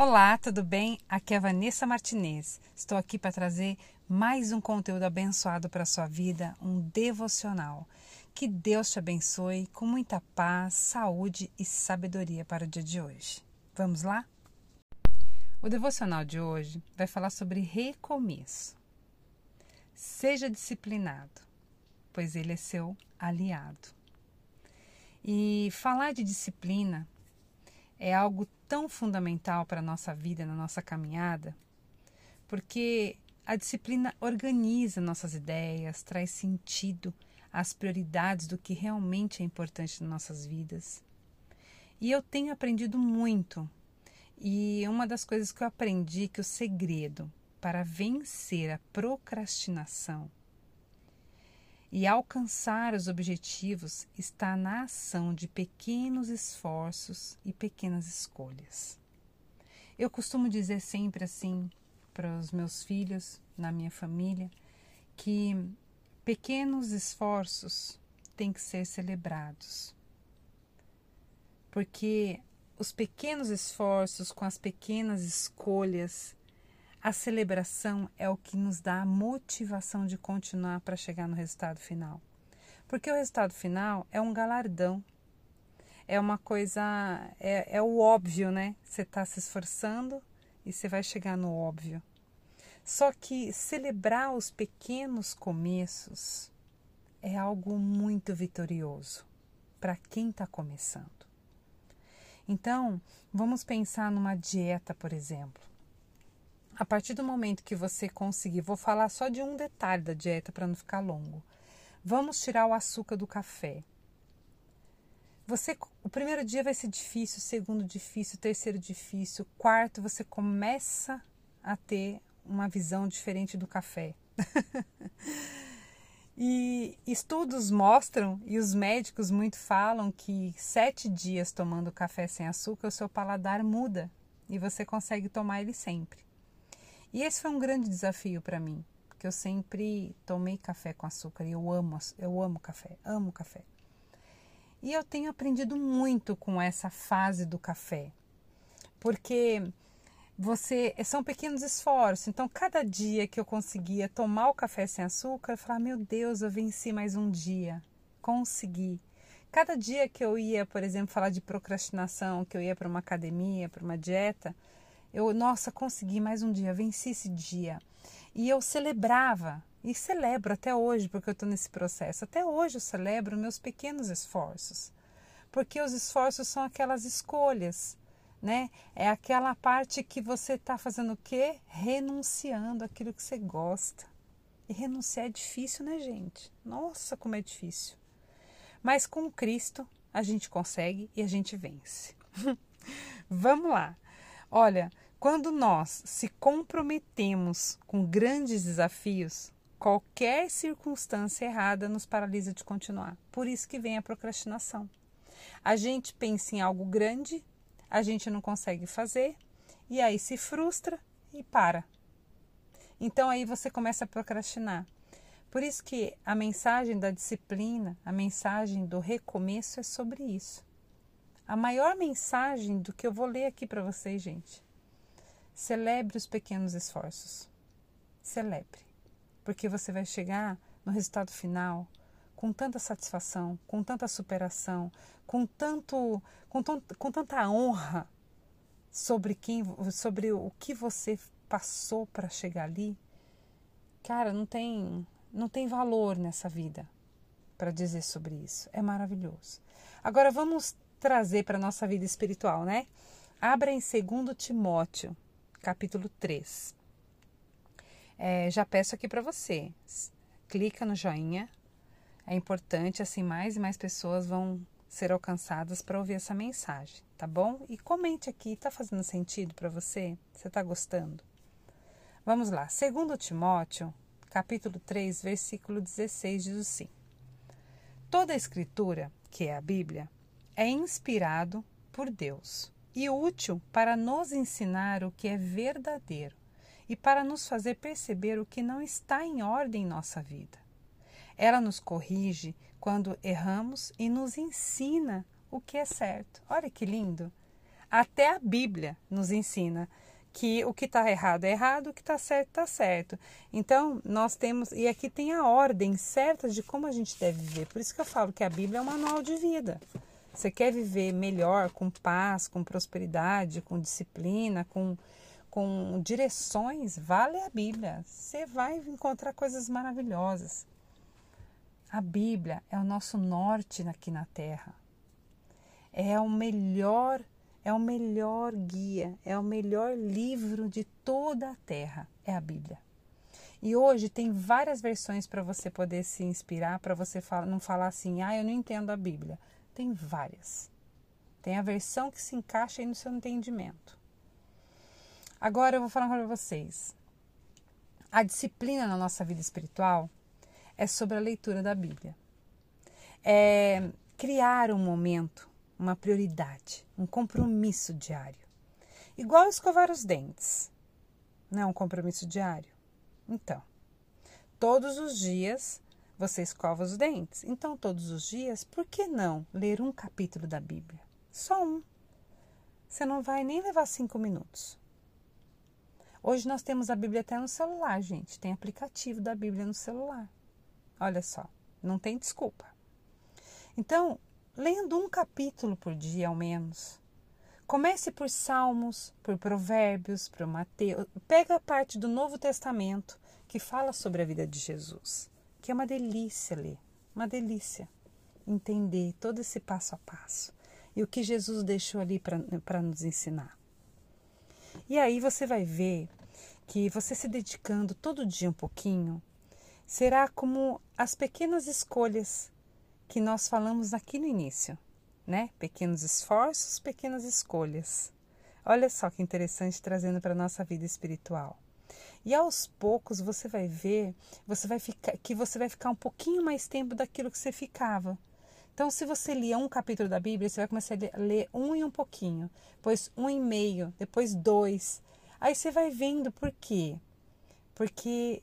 Olá, tudo bem? Aqui é Vanessa Martinez. Estou aqui para trazer mais um conteúdo abençoado para a sua vida, um devocional. Que Deus te abençoe com muita paz, saúde e sabedoria para o dia de hoje. Vamos lá? O devocional de hoje vai falar sobre recomeço. Seja disciplinado, pois ele é seu aliado. E falar de disciplina é algo tão fundamental para a nossa vida, na nossa caminhada, porque a disciplina organiza nossas ideias, traz sentido às prioridades do que realmente é importante nas nossas vidas. E eu tenho aprendido muito. E uma das coisas que eu aprendi que o segredo para vencer a procrastinação e alcançar os objetivos está na ação de pequenos esforços e pequenas escolhas. Eu costumo dizer sempre assim para os meus filhos, na minha família, que pequenos esforços têm que ser celebrados. Porque os pequenos esforços com as pequenas escolhas a celebração é o que nos dá a motivação de continuar para chegar no resultado final. Porque o resultado final é um galardão, é uma coisa, é, é o óbvio, né? Você está se esforçando e você vai chegar no óbvio. Só que celebrar os pequenos começos é algo muito vitorioso para quem está começando. Então, vamos pensar numa dieta, por exemplo. A partir do momento que você conseguir, vou falar só de um detalhe da dieta para não ficar longo. Vamos tirar o açúcar do café. Você, o primeiro dia vai ser difícil, o segundo difícil, o terceiro difícil, o quarto você começa a ter uma visão diferente do café. e estudos mostram, e os médicos muito falam, que sete dias tomando café sem açúcar, o seu paladar muda e você consegue tomar ele sempre. E esse foi um grande desafio para mim, porque eu sempre tomei café com açúcar e eu amo, eu amo café, amo café. E eu tenho aprendido muito com essa fase do café, porque você são pequenos esforços. Então, cada dia que eu conseguia tomar o café sem açúcar, eu falava: "Meu Deus, eu venci mais um dia. Consegui". Cada dia que eu ia, por exemplo, falar de procrastinação, que eu ia para uma academia, para uma dieta, eu, nossa, consegui mais um dia, venci esse dia. E eu celebrava, e celebro até hoje, porque eu estou nesse processo. Até hoje eu celebro meus pequenos esforços. Porque os esforços são aquelas escolhas, né? É aquela parte que você está fazendo o quê? Renunciando aquilo que você gosta. E renunciar é difícil, né, gente? Nossa, como é difícil. Mas com Cristo a gente consegue e a gente vence. Vamos lá. Olha, quando nós se comprometemos com grandes desafios, qualquer circunstância errada nos paralisa de continuar. Por isso que vem a procrastinação. A gente pensa em algo grande, a gente não consegue fazer e aí se frustra e para. Então aí você começa a procrastinar. Por isso que a mensagem da disciplina, a mensagem do recomeço é sobre isso. A maior mensagem do que eu vou ler aqui para vocês, gente. Celebre os pequenos esforços. Celebre. Porque você vai chegar no resultado final com tanta satisfação, com tanta superação, com tanto com, com tanta honra sobre quem sobre o que você passou para chegar ali. Cara, não tem não tem valor nessa vida para dizer sobre isso. É maravilhoso. Agora vamos trazer para nossa vida espiritual, né? Abra em 2 Timóteo, capítulo 3. É, já peço aqui para você, clica no joinha, é importante, assim mais e mais pessoas vão ser alcançadas para ouvir essa mensagem, tá bom? E comente aqui, tá fazendo sentido para você? Você tá gostando? Vamos lá, 2 Timóteo, capítulo 3, versículo 16 diz assim: Toda a escritura, que é a Bíblia, é inspirado por Deus e útil para nos ensinar o que é verdadeiro e para nos fazer perceber o que não está em ordem em nossa vida. Ela nos corrige quando erramos e nos ensina o que é certo. Olha que lindo! Até a Bíblia nos ensina que o que está errado é errado, o que está certo está certo. Então, nós temos, e aqui tem a ordem certa de como a gente deve viver. Por isso que eu falo que a Bíblia é um manual de vida. Você quer viver melhor, com paz, com prosperidade, com disciplina, com, com direções, vale a Bíblia. Você vai encontrar coisas maravilhosas. A Bíblia é o nosso norte aqui na Terra. É o melhor é o melhor guia, é o melhor livro de toda a terra, é a Bíblia. E hoje tem várias versões para você poder se inspirar, para você não falar assim, ah, eu não entendo a Bíblia. Tem várias. Tem a versão que se encaixa aí no seu entendimento. Agora eu vou falar para vocês. A disciplina na nossa vida espiritual é sobre a leitura da Bíblia. É criar um momento uma prioridade, um compromisso diário. Igual escovar os dentes. Não é um compromisso diário? Então, todos os dias você escova os dentes. Então, todos os dias, por que não ler um capítulo da Bíblia? Só um. Você não vai nem levar cinco minutos. Hoje nós temos a Bíblia até no celular, gente. Tem aplicativo da Bíblia no celular. Olha só, não tem desculpa. Então, lendo um capítulo por dia ao menos. Comece por Salmos, por Provérbios, por Mateus. Pega a parte do Novo Testamento que fala sobre a vida de Jesus, que é uma delícia ler, uma delícia entender todo esse passo a passo e o que Jesus deixou ali para nos ensinar. E aí você vai ver que você se dedicando todo dia um pouquinho será como as pequenas escolhas que nós falamos aqui no início, né? Pequenos esforços, pequenas escolhas. Olha só que interessante trazendo para a nossa vida espiritual. E aos poucos você vai ver, você vai ficar, que você vai ficar um pouquinho mais tempo daquilo que você ficava. Então, se você lia um capítulo da Bíblia, você vai começar a ler um e um pouquinho, depois um e meio, depois dois. Aí você vai vendo por quê? Porque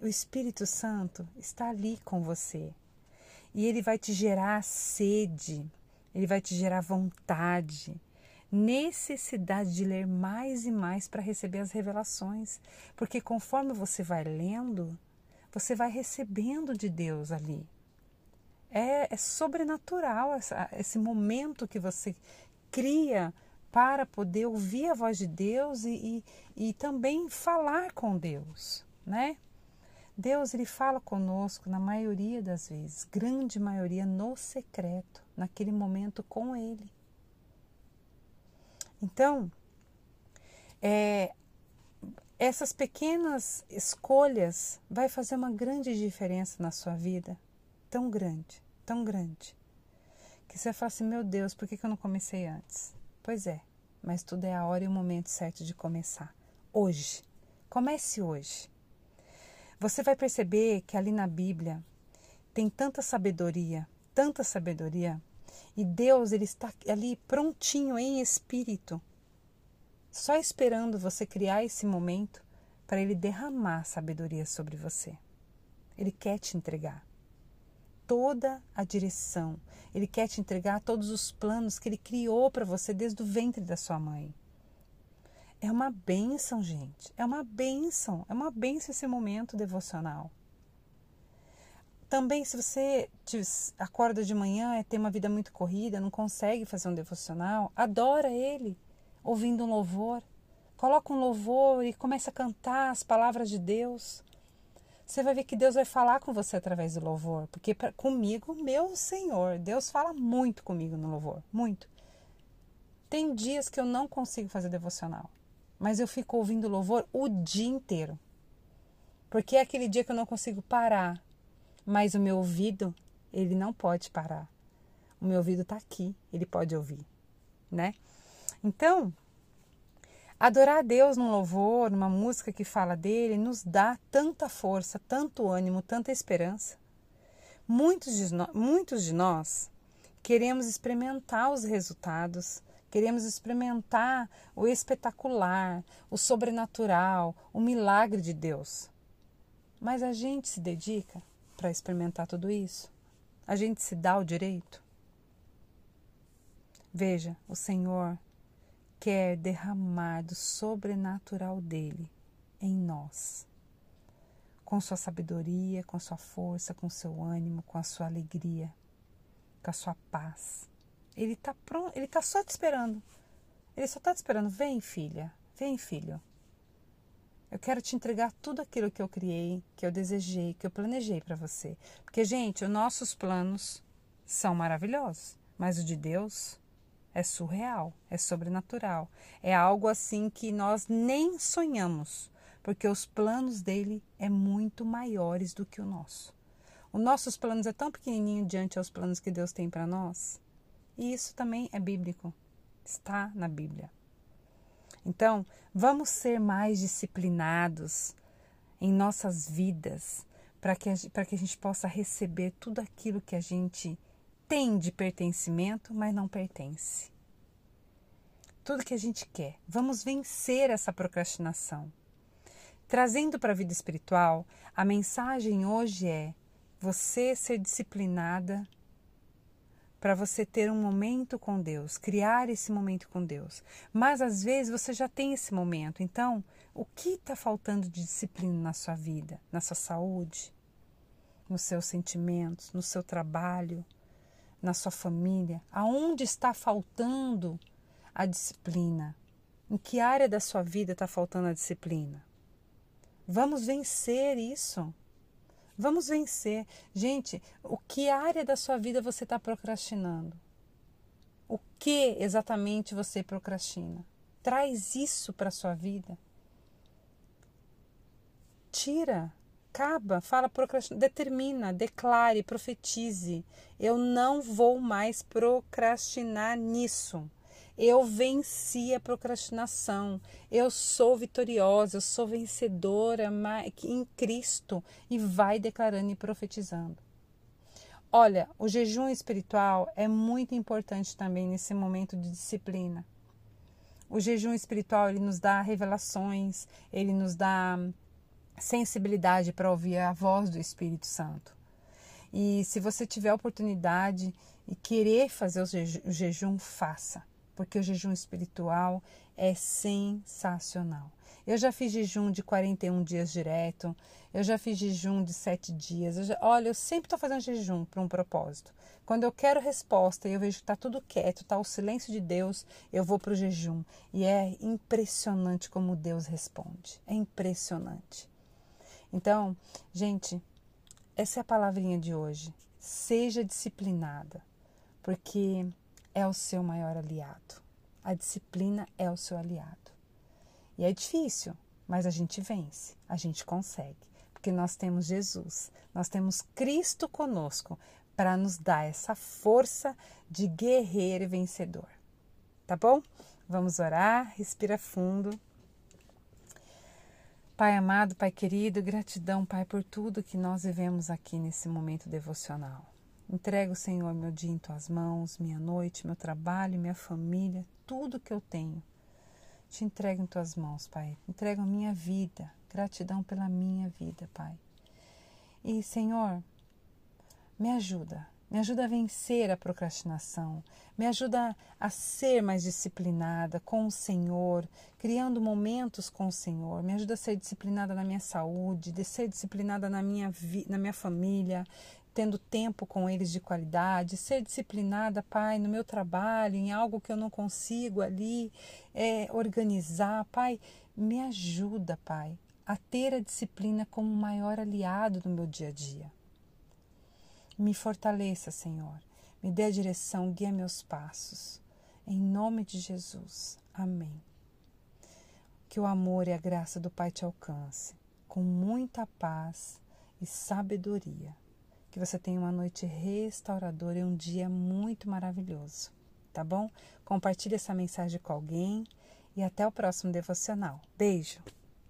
o Espírito Santo está ali com você e ele vai te gerar sede, ele vai te gerar vontade, necessidade de ler mais e mais para receber as revelações, porque conforme você vai lendo, você vai recebendo de Deus ali. É, é sobrenatural essa, esse momento que você cria para poder ouvir a voz de Deus e, e, e também falar com Deus, né? Deus ele fala conosco na maioria das vezes, grande maioria no secreto, naquele momento com Ele. Então, é, essas pequenas escolhas vai fazer uma grande diferença na sua vida, tão grande, tão grande, que você vai falar assim, meu Deus, por que, que eu não comecei antes? Pois é, mas tudo é a hora e o momento certo de começar. Hoje. Comece hoje. Você vai perceber que ali na Bíblia tem tanta sabedoria, tanta sabedoria, e Deus ele está ali prontinho em espírito, só esperando você criar esse momento para ele derramar sabedoria sobre você. Ele quer te entregar toda a direção. Ele quer te entregar todos os planos que ele criou para você desde o ventre da sua mãe. É uma bênção, gente. É uma bênção. É uma bênção esse momento devocional. Também, se você acorda de manhã e tem uma vida muito corrida, não consegue fazer um devocional, adora ele, ouvindo um louvor. Coloca um louvor e começa a cantar as palavras de Deus. Você vai ver que Deus vai falar com você através do louvor. Porque pra, comigo, meu Senhor, Deus fala muito comigo no louvor. Muito. Tem dias que eu não consigo fazer devocional mas eu fico ouvindo louvor o dia inteiro. Porque é aquele dia que eu não consigo parar, mas o meu ouvido, ele não pode parar. O meu ouvido está aqui, ele pode ouvir, né? Então, adorar a Deus num louvor, numa música que fala dele, nos dá tanta força, tanto ânimo, tanta esperança. Muitos de, nós, muitos de nós queremos experimentar os resultados Queremos experimentar o espetacular, o sobrenatural, o milagre de Deus. Mas a gente se dedica para experimentar tudo isso? A gente se dá o direito? Veja, o Senhor quer derramar do sobrenatural dele em nós, com sua sabedoria, com sua força, com seu ânimo, com a sua alegria, com a sua paz. Ele está pronto, ele está só te esperando. Ele só está te esperando. Vem, filha, vem, filho. Eu quero te entregar tudo aquilo que eu criei, que eu desejei, que eu planejei para você. Porque, gente, os nossos planos são maravilhosos, mas o de Deus é surreal, é sobrenatural. É algo assim que nós nem sonhamos, porque os planos dele é muito maiores do que o nosso. Os nossos planos é tão pequenininho diante aos planos que Deus tem para nós. E isso também é bíblico. Está na Bíblia. Então, vamos ser mais disciplinados em nossas vidas para que, que a gente possa receber tudo aquilo que a gente tem de pertencimento, mas não pertence. Tudo que a gente quer. Vamos vencer essa procrastinação. Trazendo para a vida espiritual, a mensagem hoje é você ser disciplinada para você ter um momento com Deus, criar esse momento com Deus. Mas às vezes você já tem esse momento. Então, o que está faltando de disciplina na sua vida, na sua saúde, nos seus sentimentos, no seu trabalho, na sua família? Aonde está faltando a disciplina? Em que área da sua vida está faltando a disciplina? Vamos vencer isso. Vamos vencer. Gente, o que área da sua vida você está procrastinando? O que exatamente você procrastina? Traz isso para a sua vida. Tira, acaba, fala procrastina, determina, declare, profetize. Eu não vou mais procrastinar nisso. Eu venci a procrastinação. Eu sou vitoriosa, eu sou vencedora em Cristo. E vai declarando e profetizando. Olha, o jejum espiritual é muito importante também nesse momento de disciplina. O jejum espiritual ele nos dá revelações, ele nos dá sensibilidade para ouvir a voz do Espírito Santo. E se você tiver oportunidade e querer fazer o jejum, faça porque o jejum espiritual é sensacional. Eu já fiz jejum de 41 dias direto, eu já fiz jejum de 7 dias. Eu já, olha, eu sempre estou fazendo jejum para um propósito. Quando eu quero resposta e eu vejo que está tudo quieto, está o silêncio de Deus, eu vou para o jejum. E é impressionante como Deus responde. É impressionante. Então, gente, essa é a palavrinha de hoje. Seja disciplinada, porque é o seu maior aliado. A disciplina é o seu aliado. E é difícil, mas a gente vence, a gente consegue, porque nós temos Jesus, nós temos Cristo conosco para nos dar essa força de guerreiro e vencedor. Tá bom? Vamos orar, respira fundo. Pai amado, Pai querido, gratidão, Pai, por tudo que nós vivemos aqui nesse momento devocional. Entrego, Senhor, meu dia em tuas mãos, minha noite, meu trabalho, minha família, tudo que eu tenho. Te entrego em tuas mãos, Pai. Entrego a minha vida. Gratidão pela minha vida, Pai. E, Senhor, me ajuda. Me ajuda a vencer a procrastinação. Me ajuda a ser mais disciplinada com o Senhor, criando momentos com o Senhor. Me ajuda a ser disciplinada na minha saúde, de ser disciplinada na minha, na minha família, tendo tempo com eles de qualidade, ser disciplinada, Pai, no meu trabalho, em algo que eu não consigo ali é, organizar. Pai, me ajuda, Pai, a ter a disciplina como o maior aliado no meu dia a dia. Me fortaleça, Senhor. Me dê a direção, guia meus passos. Em nome de Jesus. Amém. Que o amor e a graça do Pai te alcance, com muita paz e sabedoria que você tenha uma noite restauradora e um dia muito maravilhoso, tá bom? Compartilhe essa mensagem com alguém e até o próximo devocional. Beijo!